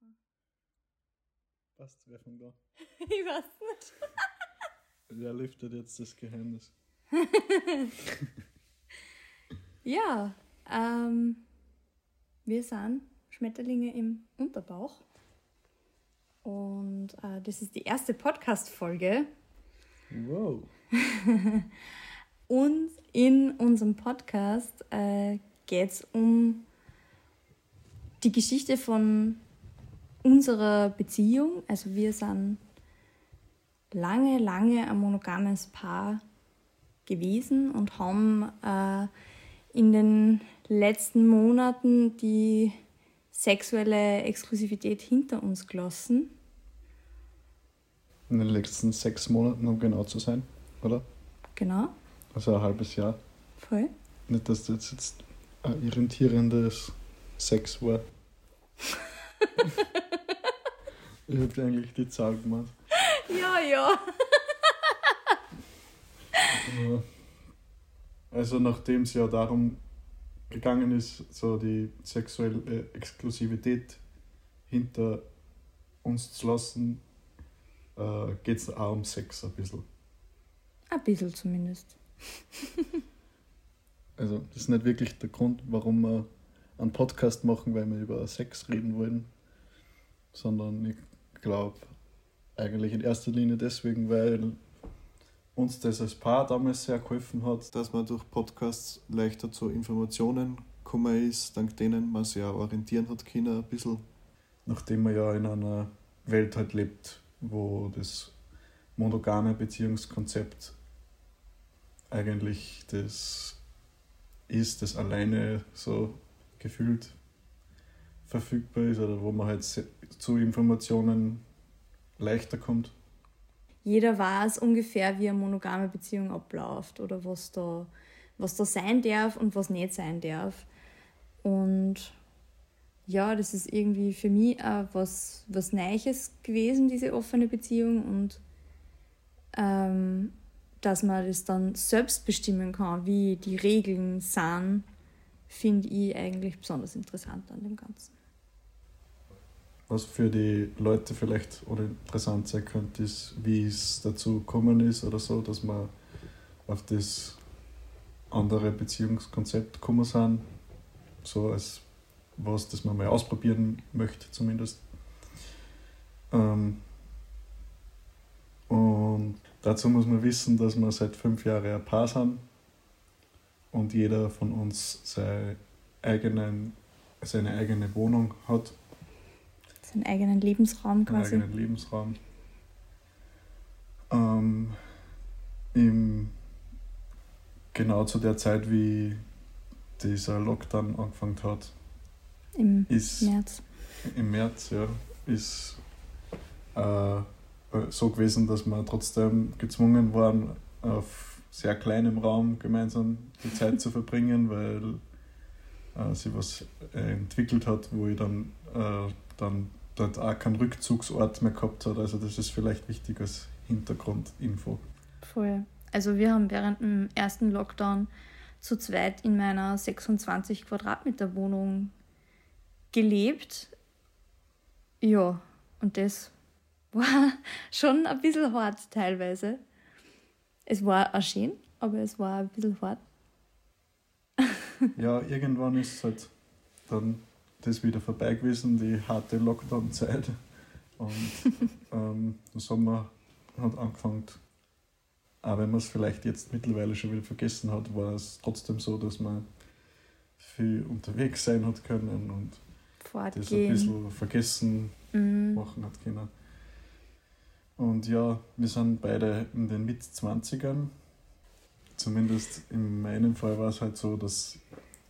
machen. Passt, wer von da? ich weiß nicht. Wer lüftet jetzt das Geheimnis? ja, ähm, wir sind Schmetterlinge im Unterbauch. Und äh, das ist die erste Podcast-Folge. Wow. Und in unserem Podcast äh, geht es um die Geschichte von unserer Beziehung. Also wir sind lange, lange ein monogames Paar gewesen und haben äh, in den letzten Monaten die sexuelle Exklusivität hinter uns gelassen. In den letzten sechs Monaten, um genau zu sein, oder? Genau. Also ein halbes Jahr. Voll. Nicht, dass das jetzt ein irritierendes Sex war. ich hab dir eigentlich die Zahl gemacht. Ja, ja. Also nachdem es ja darum gegangen ist, so die sexuelle Exklusivität hinter uns zu lassen, äh, geht es auch um Sex ein bisschen. Ein bisschen zumindest. Also das ist nicht wirklich der Grund, warum wir einen Podcast machen, weil wir über Sex reden wollen, sondern ich glaube eigentlich in erster Linie deswegen, weil uns das als Paar damals sehr geholfen hat, dass man durch Podcasts leichter zu Informationen gekommen ist, dank denen man sich auch orientieren hat können ein bisschen. Nachdem man ja in einer Welt halt lebt, wo das monogame Beziehungskonzept eigentlich das ist, das alleine so gefühlt verfügbar ist oder wo man halt zu Informationen leichter kommt. Jeder weiß ungefähr, wie eine monogame Beziehung abläuft oder was da, was da sein darf und was nicht sein darf. Und ja, das ist irgendwie für mich auch was, was Neues gewesen, diese offene Beziehung. Und ähm, dass man das dann selbst bestimmen kann, wie die Regeln sind, finde ich eigentlich besonders interessant an dem Ganzen. Was für die Leute vielleicht oder interessant sein könnte, ist, wie es dazu gekommen ist oder so, dass man auf das andere Beziehungskonzept gekommen sind, so als was, das man mal ausprobieren möchte zumindest. Ähm, und dazu muss man wissen, dass wir seit fünf Jahren ein Paar sind und jeder von uns seine, eigenen, seine eigene Wohnung hat. Seinen eigenen Lebensraum quasi. Seinen eigenen Lebensraum. Ähm, im, genau zu der Zeit, wie dieser Lockdown angefangen hat. Im ist, März. Im März, ja. Ist äh, so gewesen, dass wir trotzdem gezwungen waren, auf sehr kleinem Raum gemeinsam die Zeit zu verbringen, weil äh, sie was äh, entwickelt hat, wo ich dann, äh, dann dort auch keinen Rückzugsort mehr gehabt habe. Also das ist vielleicht wichtig als Hintergrundinfo. Voll. Also wir haben während dem ersten Lockdown zu zweit in meiner 26 Quadratmeter Wohnung gelebt. Ja, und das war schon ein bisschen hart teilweise. Es war auch schön, aber es war ein bisschen hart. ja, irgendwann ist halt dann das wieder vorbei gewesen, die harte Lockdown-Zeit. Und ähm, der Sommer hat angefangen, auch wenn man es vielleicht jetzt mittlerweile schon wieder vergessen hat, war es trotzdem so, dass man viel unterwegs sein hat können und Fortgehen. das ein bisschen vergessen mhm. machen hat können. Und ja, wir sind beide in den Mit-20ern. Zumindest in meinem Fall war es halt so, dass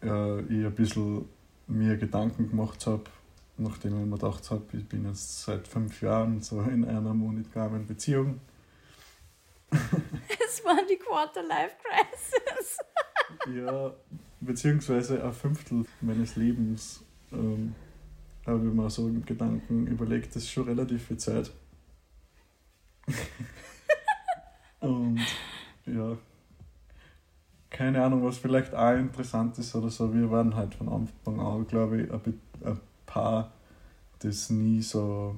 äh, ich ein bisschen mir Gedanken gemacht habe, nachdem ich mir gedacht habe, ich bin jetzt seit fünf Jahren so in einer monogamen Beziehung. Es war die Quarter-Life-Crisis. ja, beziehungsweise ein Fünftel meines Lebens ähm, habe ich mir so Gedanken überlegt, das ist schon relativ viel Zeit. Und ja, keine Ahnung, was vielleicht auch interessant ist oder so. Wir waren halt von Anfang an, glaube ich, ein, Paar, das nie so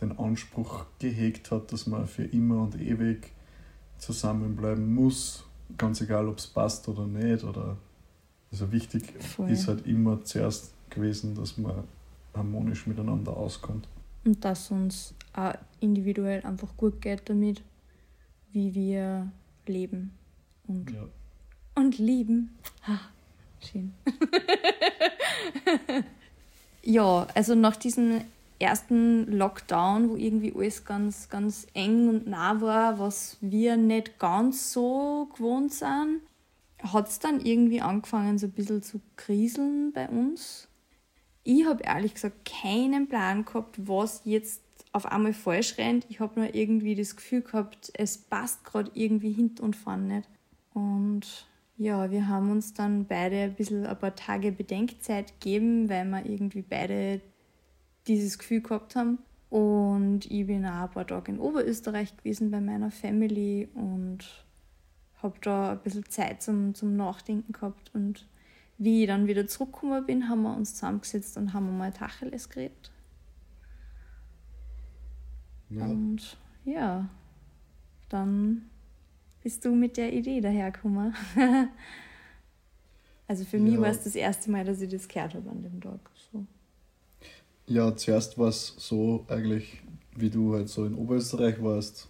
den Anspruch gehegt hat, dass man für immer und ewig zusammenbleiben muss, ganz egal, ob es passt oder nicht. Oder also wichtig Voll. ist halt immer zuerst gewesen, dass man harmonisch miteinander auskommt. Und dass uns auch individuell einfach gut geht damit, wie wir leben und, ja. und lieben. Ha, schön. ja, also nach diesem ersten Lockdown, wo irgendwie alles ganz, ganz eng und nah war, was wir nicht ganz so gewohnt sind, hat es dann irgendwie angefangen, so ein bisschen zu kriseln bei uns. Ich habe ehrlich gesagt keinen Plan gehabt, was jetzt auf einmal falsch rennt. Ich habe nur irgendwie das Gefühl gehabt, es passt gerade irgendwie hinten und vorne nicht. Und ja, wir haben uns dann beide ein bisschen ein paar Tage Bedenkzeit gegeben, weil wir irgendwie beide dieses Gefühl gehabt haben. Und ich bin auch ein paar Tage in Oberösterreich gewesen bei meiner Family und habe da ein bisschen Zeit zum, zum Nachdenken gehabt. Und wie ich dann wieder zurückgekommen bin, haben wir uns zusammengesetzt und haben mal Tacheles geredet. Ja. Und ja, dann bist du mit der Idee dahergekommen. also für ja. mich war es das erste Mal, dass ich das gehört habe an dem Tag. So. Ja, zuerst war es so eigentlich, wie du halt so in Oberösterreich warst,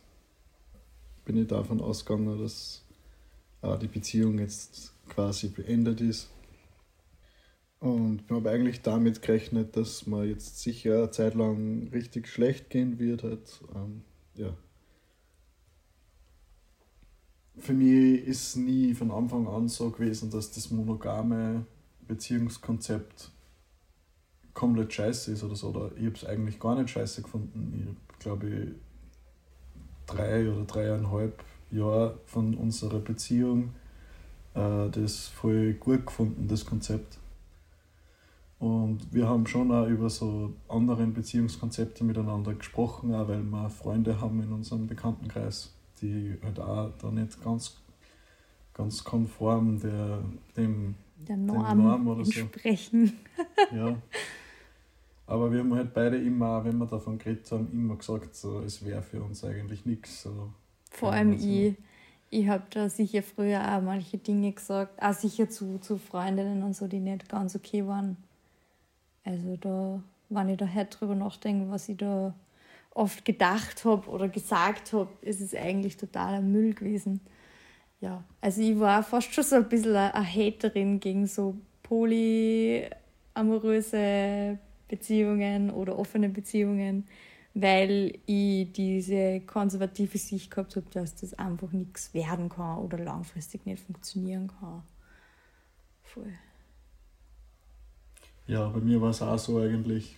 bin ich davon ausgegangen, dass äh, die Beziehung jetzt quasi beendet ist. Und ich habe eigentlich damit gerechnet, dass man jetzt sicher eine Zeit lang richtig schlecht gehen wird. Halt. Ähm, ja. Für mich ist nie von Anfang an so gewesen, dass das monogame Beziehungskonzept komplett scheiße ist oder so. Oder ich habe es eigentlich gar nicht scheiße gefunden. Ich glaube ich, drei oder dreieinhalb Jahre von unserer Beziehung äh, das voll gut gefunden, das Konzept. Und wir haben schon auch über so andere Beziehungskonzepte miteinander gesprochen, auch weil wir Freunde haben in unserem Bekanntenkreis, die halt auch da nicht ganz, ganz konform der, dem der Norm, Norm oder entsprechen. So. ja. Aber wir haben halt beide immer, wenn wir davon geredet haben, immer gesagt, so, es wäre für uns eigentlich nichts. So. Vor allem ich. Ich habe da sicher früher auch manche Dinge gesagt, auch sicher zu, zu Freundinnen und so, die nicht ganz okay waren. Also da, wenn ich da heute drüber nachdenke, was ich da oft gedacht habe oder gesagt habe, ist es eigentlich totaler Müll gewesen. Ja, also ich war fast schon so ein bisschen eine Haterin gegen so polyamoröse Beziehungen oder offene Beziehungen, weil ich diese konservative Sicht gehabt habe, dass das einfach nichts werden kann oder langfristig nicht funktionieren kann. Voll. Ja, bei mir war es auch so eigentlich.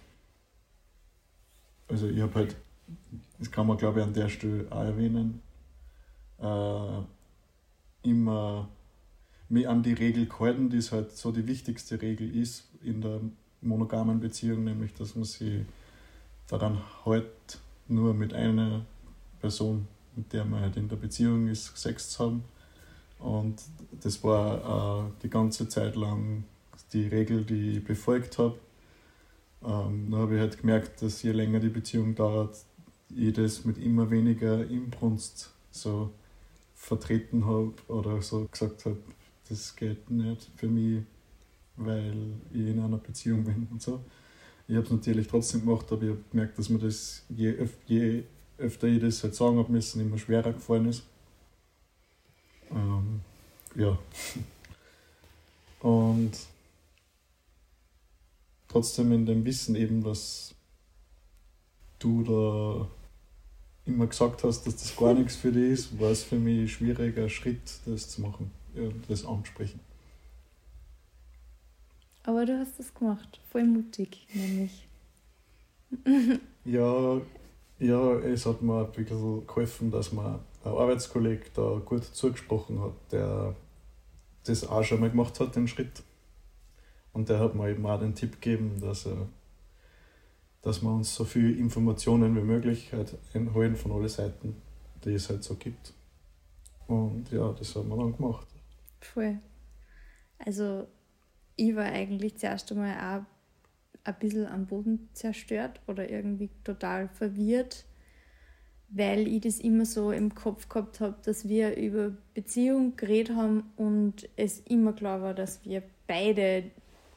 Also ich habe halt, das kann man glaube ich an der Stelle auch erwähnen, äh, immer mich an die Regel gehalten, die es halt so die wichtigste Regel ist in der monogamen Beziehung, nämlich dass man sich daran hält, nur mit einer Person, mit der man halt in der Beziehung ist, Sex zu haben. Und das war äh, die ganze Zeit lang die Regel, die ich befolgt habe. Ähm, dann habe ich halt gemerkt, dass je länger die Beziehung dauert, ich das mit immer weniger Inbrunst so vertreten habe oder so gesagt habe, das geht nicht für mich, weil ich in einer Beziehung bin und so. Ich habe es natürlich trotzdem gemacht, aber ich habe gemerkt, dass mir das je, öf je öfter ich das halt sagen habe müssen, immer schwerer gefallen ist. Ähm, ja. Und trotzdem in dem Wissen eben, dass du da immer gesagt hast, dass das gar nichts für dich ist, war es für mich ein schwieriger Schritt, das zu machen, ja, das ansprechen. Aber du hast es gemacht, voll mutig, nämlich. ja, ja, es hat mir ein bisschen geholfen, dass man ein Arbeitskollege da gut zugesprochen hat, der das auch schon mal gemacht hat, den Schritt. Und der hat mir eben auch den Tipp gegeben, dass, er, dass wir uns so viele Informationen wie möglich halt einholen von allen Seiten, die es halt so gibt. Und ja, das haben wir dann gemacht. Voll. Also ich war eigentlich zuerst einmal auch ein bisschen am Boden zerstört oder irgendwie total verwirrt, weil ich das immer so im Kopf gehabt habe, dass wir über Beziehung geredet haben und es immer klar war, dass wir beide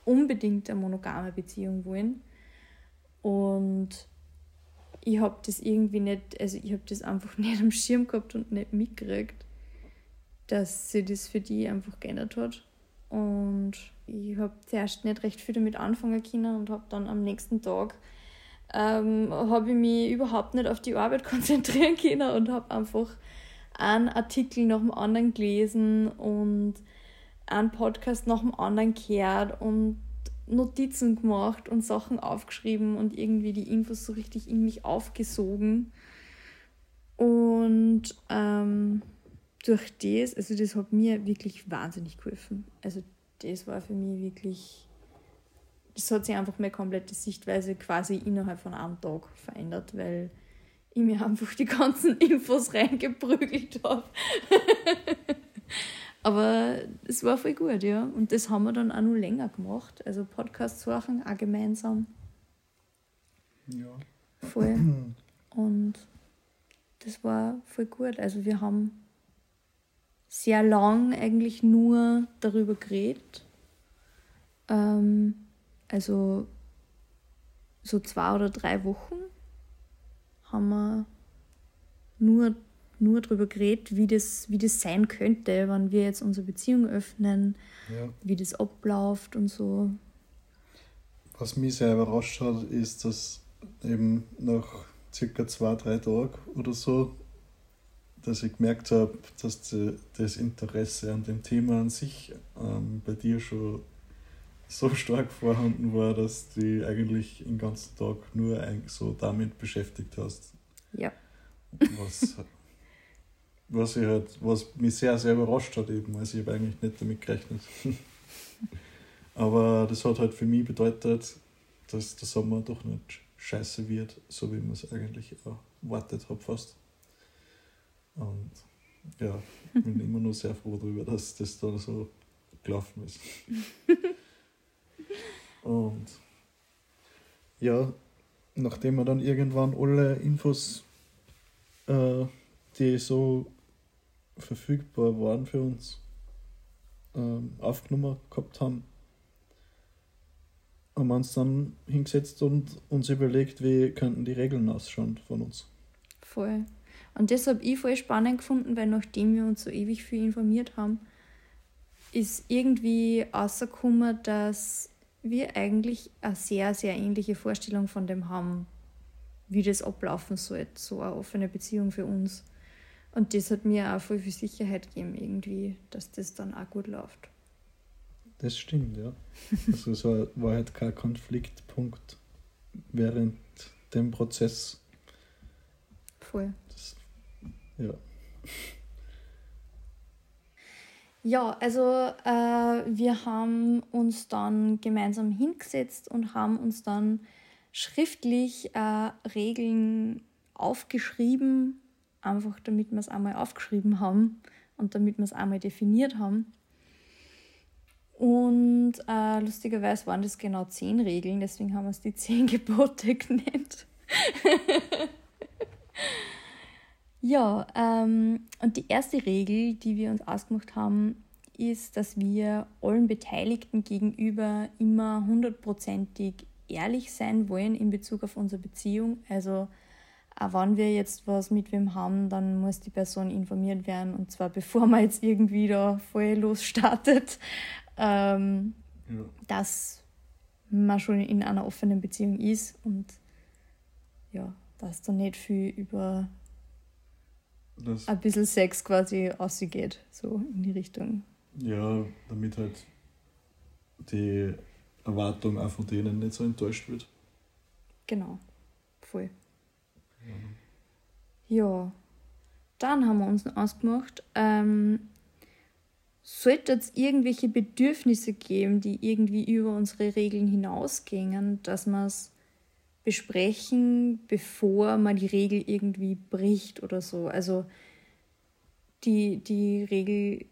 unbedingt eine monogame Beziehung wollen. Und ich habe das irgendwie nicht, also ich habe das einfach nicht am Schirm gehabt und nicht mitgekriegt, dass sich das für die einfach geändert hat. Und ich habe zuerst nicht recht viel damit anfangen können und habe dann am nächsten Tag ähm, habe ich mich überhaupt nicht auf die Arbeit konzentrieren können und habe einfach einen Artikel nach dem anderen gelesen und einen Podcast nach dem anderen gehört und Notizen gemacht und Sachen aufgeschrieben und irgendwie die Infos so richtig in mich aufgesogen. Und ähm, durch das, also das hat mir wirklich wahnsinnig geholfen. Also das war für mich wirklich, das hat sich einfach meine komplette Sichtweise quasi innerhalb von einem Tag verändert, weil ich mir einfach die ganzen Infos reingeprügelt habe. Aber es war voll gut, ja. Und das haben wir dann auch noch länger gemacht. Also Podcasts suchen, auch gemeinsam. Ja. Voll. Und das war voll gut. Also wir haben sehr lang eigentlich nur darüber geredet. Ähm, also so zwei oder drei Wochen haben wir nur nur darüber geredet, wie das, wie das sein könnte, wenn wir jetzt unsere Beziehung öffnen, ja. wie das abläuft und so. Was mich sehr überrascht hat, ist, dass eben nach circa zwei, drei Tagen oder so, dass ich gemerkt habe, dass die, das Interesse an dem Thema an sich ähm, bei dir schon so stark vorhanden war, dass du eigentlich den ganzen Tag nur so damit beschäftigt hast. Ja. Was was, ich halt, was mich sehr, sehr überrascht hat, eben. Also ich habe eigentlich nicht damit gerechnet. Aber das hat halt für mich bedeutet, dass der Sommer doch nicht scheiße wird, so wie man es eigentlich erwartet hat fast. Und ja, ich bin immer nur sehr froh darüber, dass das da so gelaufen ist. Und ja, nachdem wir dann irgendwann alle Infos, äh, die so verfügbar waren für uns, ähm, aufgenommen gehabt haben, haben wir uns dann hingesetzt und uns überlegt, wie könnten die Regeln ausschauen von uns. Voll. Und das habe ich voll spannend gefunden, weil nachdem wir uns so ewig viel informiert haben, ist irgendwie rausgekommen, dass wir eigentlich eine sehr, sehr ähnliche Vorstellung von dem haben, wie das ablaufen sollte, so eine offene Beziehung für uns. Und das hat mir auch voll viel Sicherheit gegeben, irgendwie, dass das dann auch gut läuft. Das stimmt, ja. Also es war halt kein Konfliktpunkt während dem Prozess. Voll. Das, ja. Ja, also äh, wir haben uns dann gemeinsam hingesetzt und haben uns dann schriftlich äh, Regeln aufgeschrieben, einfach damit wir es einmal aufgeschrieben haben und damit wir es einmal definiert haben. Und äh, lustigerweise waren das genau zehn Regeln, deswegen haben wir es die zehn Gebote genannt. ja, ähm, und die erste Regel, die wir uns ausgemacht haben, ist, dass wir allen Beteiligten gegenüber immer hundertprozentig ehrlich sein wollen in Bezug auf unsere Beziehung. Also auch wenn wir jetzt was mit wem haben, dann muss die Person informiert werden und zwar bevor man jetzt irgendwie da voll losstartet, ähm, ja. dass man schon in einer offenen Beziehung ist und ja, dass da nicht viel über das ein bisschen Sex quasi ausgeht, so in die Richtung. Ja, damit halt die Erwartung auch von denen nicht so enttäuscht wird. Genau, voll. Ja, dann haben wir uns ausgemacht, ähm, sollte es irgendwelche Bedürfnisse geben, die irgendwie über unsere Regeln hinausgingen, dass wir es besprechen, bevor man die Regel irgendwie bricht oder so. Also die, die Regel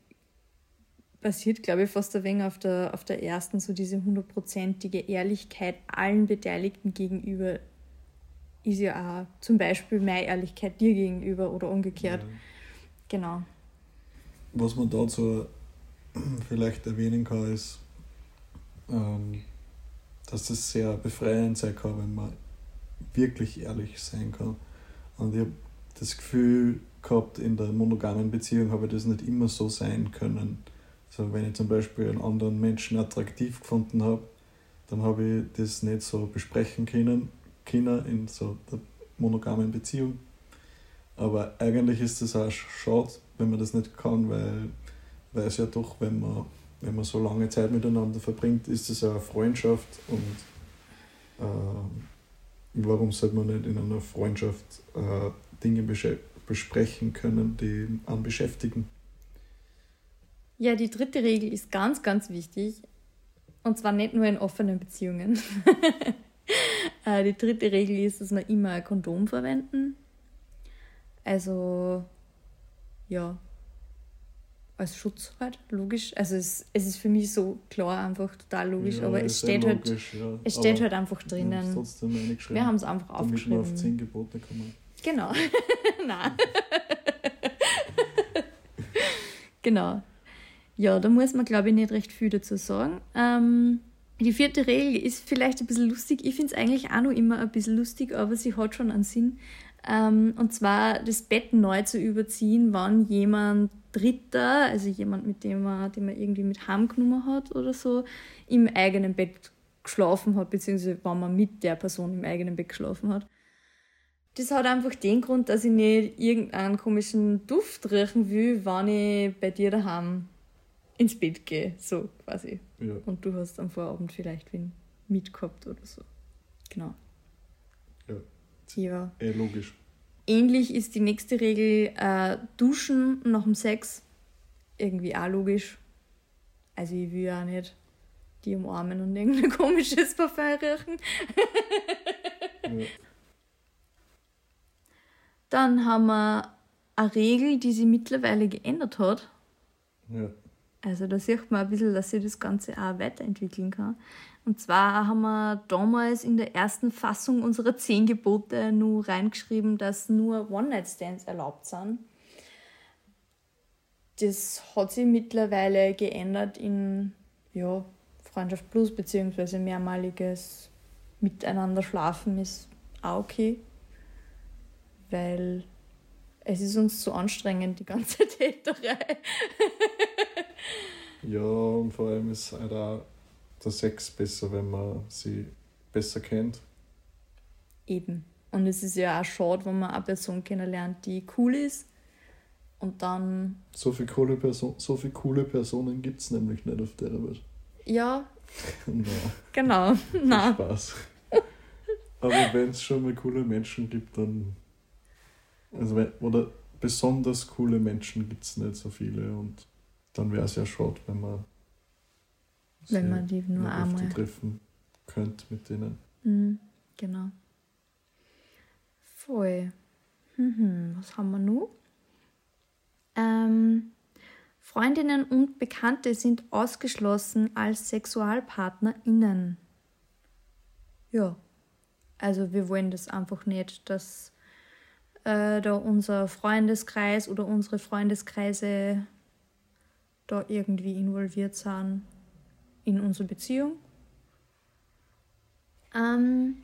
basiert, glaube ich, fast ein wenig auf der, auf der ersten, so diese hundertprozentige Ehrlichkeit allen Beteiligten gegenüber ist ja auch zum Beispiel meine Ehrlichkeit dir gegenüber oder umgekehrt. Ja. Genau. Was man dazu vielleicht erwähnen kann, ist, ähm, dass es sehr befreiend sein kann, wenn man wirklich ehrlich sein kann. Und ich habe das Gefühl gehabt, in der monogamen Beziehung habe ich das nicht immer so sein können. Also wenn ich zum Beispiel einen anderen Menschen attraktiv gefunden habe, dann habe ich das nicht so besprechen können, können in so der monogamen Beziehung. Aber eigentlich ist es auch schade, wenn man das nicht kann, weil, weil es ja doch, wenn man, wenn man so lange Zeit miteinander verbringt, ist es ja eine Freundschaft und äh, warum sollte man nicht in einer Freundschaft äh, Dinge besprechen können, die einen beschäftigen? Ja, die dritte Regel ist ganz, ganz wichtig. Und zwar nicht nur in offenen Beziehungen. Äh, die dritte Regel ist, dass wir immer ein Kondom verwenden. Also, ja, als Schutz halt, logisch. Also es, es ist für mich so klar, einfach total logisch, ja, aber es steht, halt, ja. es steht halt einfach drinnen. Wir haben es einfach damit aufgeschrieben. Damit wir auf zehn Gebote kommen. Genau. Nein. genau. Ja, da muss man, glaube ich, nicht recht viel dazu sagen. Ähm, die vierte Regel ist vielleicht ein bisschen lustig. Ich finde es eigentlich auch noch immer ein bisschen lustig, aber sie hat schon einen Sinn. Ähm, und zwar das Bett neu zu überziehen, wann jemand Dritter, also jemand, mit dem man, den man irgendwie mit heimgenommen hat oder so, im eigenen Bett geschlafen hat, beziehungsweise wenn man mit der Person im eigenen Bett geschlafen hat. Das hat einfach den Grund, dass ich nicht irgendeinen komischen Duft riechen will, wenn ich bei dir daheim ins Bett gehe, so quasi. Ja. Und du hast am Vorabend vielleicht wen mitgehabt oder so. Genau. Ja. Ja. Eh, logisch. Ähnlich ist die nächste Regel äh, Duschen nach dem Sex. Irgendwie auch logisch. Also ich will ja nicht die umarmen und irgendein komisches Parfum riechen. ja. Dann haben wir eine Regel, die sich mittlerweile geändert hat. Ja. Also da sieht man ein bisschen, dass sich das Ganze auch weiterentwickeln kann. Und zwar haben wir damals in der ersten Fassung unserer zehn Gebote nur reingeschrieben, dass nur One-Night-Stands erlaubt sind. Das hat sich mittlerweile geändert in ja, Freundschaft Plus beziehungsweise mehrmaliges Miteinander schlafen ist auch okay, weil es ist uns zu anstrengend, die ganze Täterei. Ja, und vor allem ist halt auch der Sex besser, wenn man sie besser kennt. Eben. Und es ist ja auch schade, wenn man eine Person kennenlernt, die cool ist und dann. So viele coole, Person so viel coole Personen gibt es nämlich nicht auf der Welt. Ja. Nein. Genau. Nein. Spaß. Aber wenn es schon mal coole Menschen gibt, dann. Also oder besonders coole Menschen gibt es nicht so viele und dann wäre es ja schade, wenn man wenn man die nur einmal treffen könnte mit denen. Mhm, genau. Voll. Mhm, was haben wir noch? Ähm, Freundinnen und Bekannte sind ausgeschlossen als SexualpartnerInnen. Ja, also wir wollen das einfach nicht, dass äh, da unser Freundeskreis oder unsere Freundeskreise da irgendwie involviert sind in unsere Beziehung. Ähm,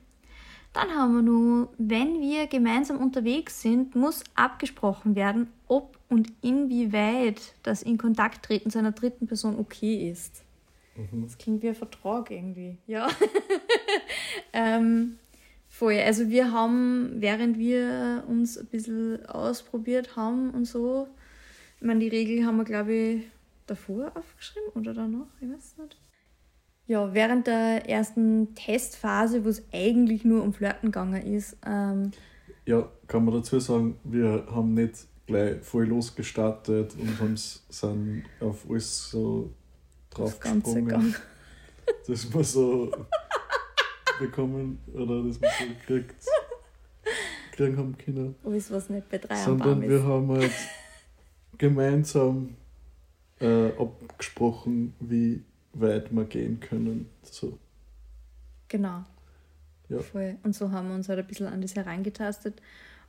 dann haben wir nur, wenn wir gemeinsam unterwegs sind, muss abgesprochen werden, ob und inwieweit das in Kontakt treten zu einer dritten Person okay ist. Mhm. Das klingt wie ein Vertrag irgendwie. Ja. ähm, voll. Also wir haben, während wir uns ein bisschen ausprobiert haben und so, ich meine, die Regel haben wir, glaube ich, davor aufgeschrieben oder danach, ich weiß nicht ja, während der ersten Testphase, wo es eigentlich nur um Flirten gegangen ist. Ähm, ja, kann man dazu sagen, wir haben nicht gleich voll losgestartet und haben sind auf alles so draufgesprungen. Dass man so bekommen oder dass man so kriegt, kriegen haben können. Alles, was nicht bei drei Sondern wir haben halt gemeinsam äh, abgesprochen, wie weit wir gehen können. So. Genau. Ja. Voll. Und so haben wir uns halt ein bisschen an das herangetastet.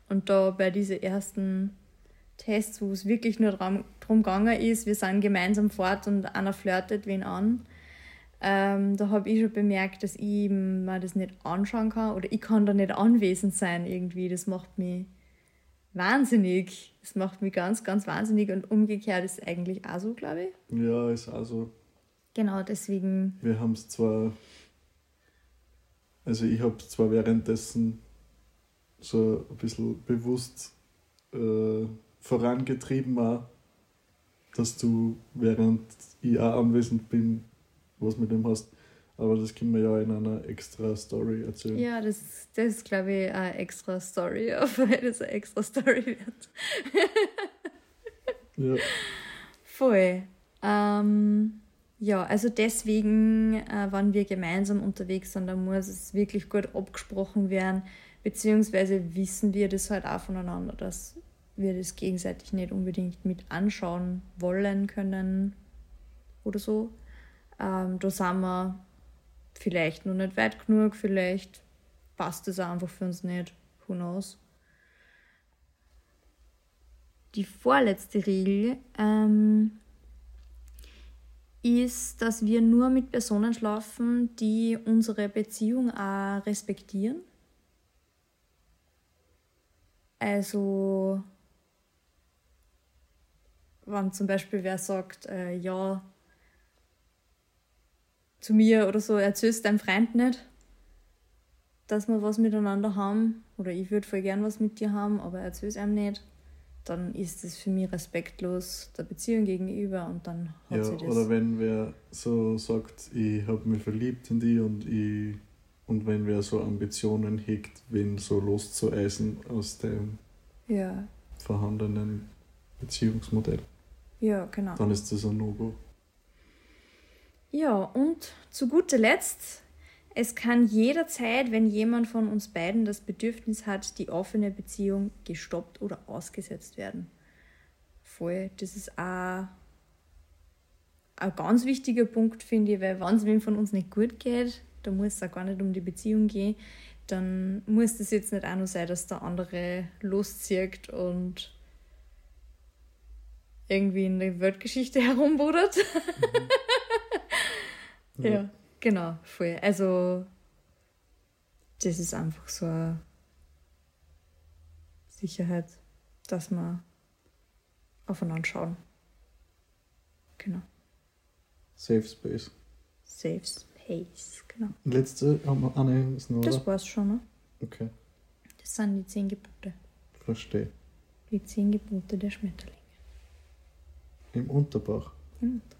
Und da bei diesen ersten Tests, wo es wirklich nur darum, drum gegangen ist, wir sind gemeinsam fort und einer flirtet wen an, ähm, da habe ich schon bemerkt, dass ich mir das nicht anschauen kann oder ich kann da nicht anwesend sein irgendwie. Das macht mich wahnsinnig. Das macht mich ganz, ganz wahnsinnig und umgekehrt ist eigentlich auch so, glaube ich. Ja, ist also. Genau, deswegen. Wir haben es zwar. Also, ich habe es zwar währenddessen so ein bisschen bewusst äh, vorangetrieben, auch, dass du, während ich auch anwesend bin, was mit dem hast. Aber das können wir ja in einer extra Story erzählen. Ja, das, das ist, glaube ich, eine extra Story, weil das eine extra Story wird. ja. Voll. Ähm, ja, also deswegen, äh, wenn wir gemeinsam unterwegs sind, dann muss es wirklich gut abgesprochen werden, beziehungsweise wissen wir das halt auch voneinander, dass wir das gegenseitig nicht unbedingt mit anschauen wollen können oder so. Ähm, da sind wir vielleicht noch nicht weit genug, vielleicht passt es einfach für uns nicht. Who knows? Die vorletzte Regel ähm, ist, dass wir nur mit Personen schlafen, die unsere Beziehung auch respektieren. Also, wenn zum Beispiel wer sagt, äh, ja, zu mir oder so, erzählst deinem Freund nicht, dass wir was miteinander haben, oder ich würde voll gern was mit dir haben, aber erzähl's einem nicht, dann ist es für mich respektlos der Beziehung gegenüber und dann hat ja, sie das. Oder wenn wer so sagt, ich habe mich verliebt in die und ich und wenn wer so Ambitionen hegt, wen so loszueisen aus dem ja. vorhandenen Beziehungsmodell. Ja, genau. Dann ist das ein No-Go. Ja, und zu guter Letzt, es kann jederzeit, wenn jemand von uns beiden das Bedürfnis hat, die offene Beziehung gestoppt oder ausgesetzt werden. Voll, das ist auch ein ganz wichtiger Punkt, finde ich, weil wenn es wem von uns nicht gut geht, da muss es auch gar nicht um die Beziehung gehen, dann muss das jetzt nicht auch nur sein, dass der andere loszieht und irgendwie in der Weltgeschichte herumbudert. Mhm. Ja. ja, genau, voll. Also, das ist einfach so eine Sicherheit, dass wir aufeinander schauen. Genau. Safe Space. Safe Space, genau. Letzte haben wir eine ist noch, Das war's schon, ne? Okay, Das sind die zehn Gebote. verstehe. Die zehn Gebote der Schmetterlinge. Im Unterbach. Im Unterbach.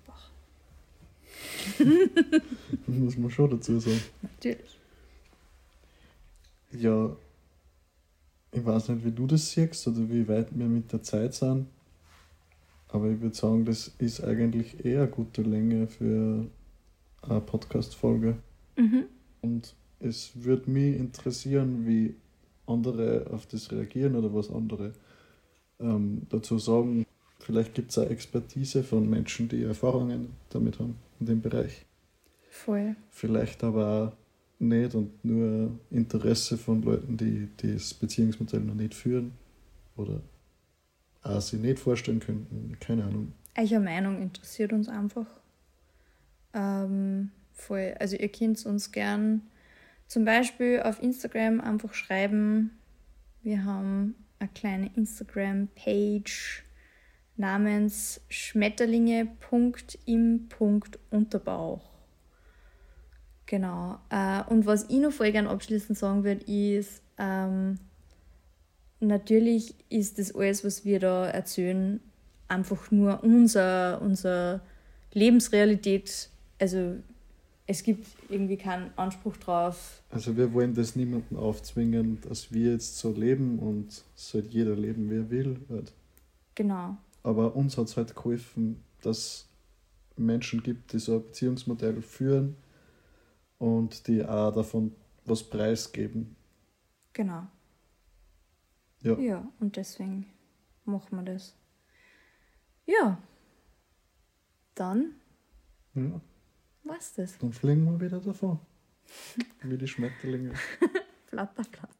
Muss man schon dazu sagen. Natürlich. Ja, ich weiß nicht, wie du das siehst oder wie weit wir mit der Zeit sind. Aber ich würde sagen, das ist eigentlich eher eine gute Länge für eine Podcast-Folge. Mhm. Und es würde mich interessieren, wie andere auf das reagieren oder was andere ähm, dazu sagen. Vielleicht gibt es auch Expertise von Menschen, die Erfahrungen damit haben in dem Bereich. Voll. Vielleicht aber auch nicht und nur Interesse von Leuten, die das Beziehungsmodell noch nicht führen oder auch sich nicht vorstellen könnten. Keine Ahnung. Eure Meinung interessiert uns einfach. Ähm, voll. Also ihr könnt uns gern zum Beispiel auf Instagram einfach schreiben. Wir haben eine kleine Instagram-Page namens schmetterlinge.im.unterbauch. Genau. Äh, und was ich noch voll gern abschließend sagen würde, ist, ähm, natürlich ist das alles, was wir da erzählen, einfach nur unser, unser Lebensrealität. Also es gibt irgendwie keinen Anspruch drauf. Also wir wollen das niemandem aufzwingen, dass wir jetzt so leben und soll jeder leben, wie er will. Halt. Genau. Aber uns hat es halt geholfen, dass Menschen gibt, die so ein Beziehungsmodell führen und die auch davon was preisgeben. Genau. Ja. Ja, und deswegen machen wir das. Ja. Dann Ja, war's das. dann fliegen wir wieder davon. Wie die Schmetterlinge. Flatterplatz.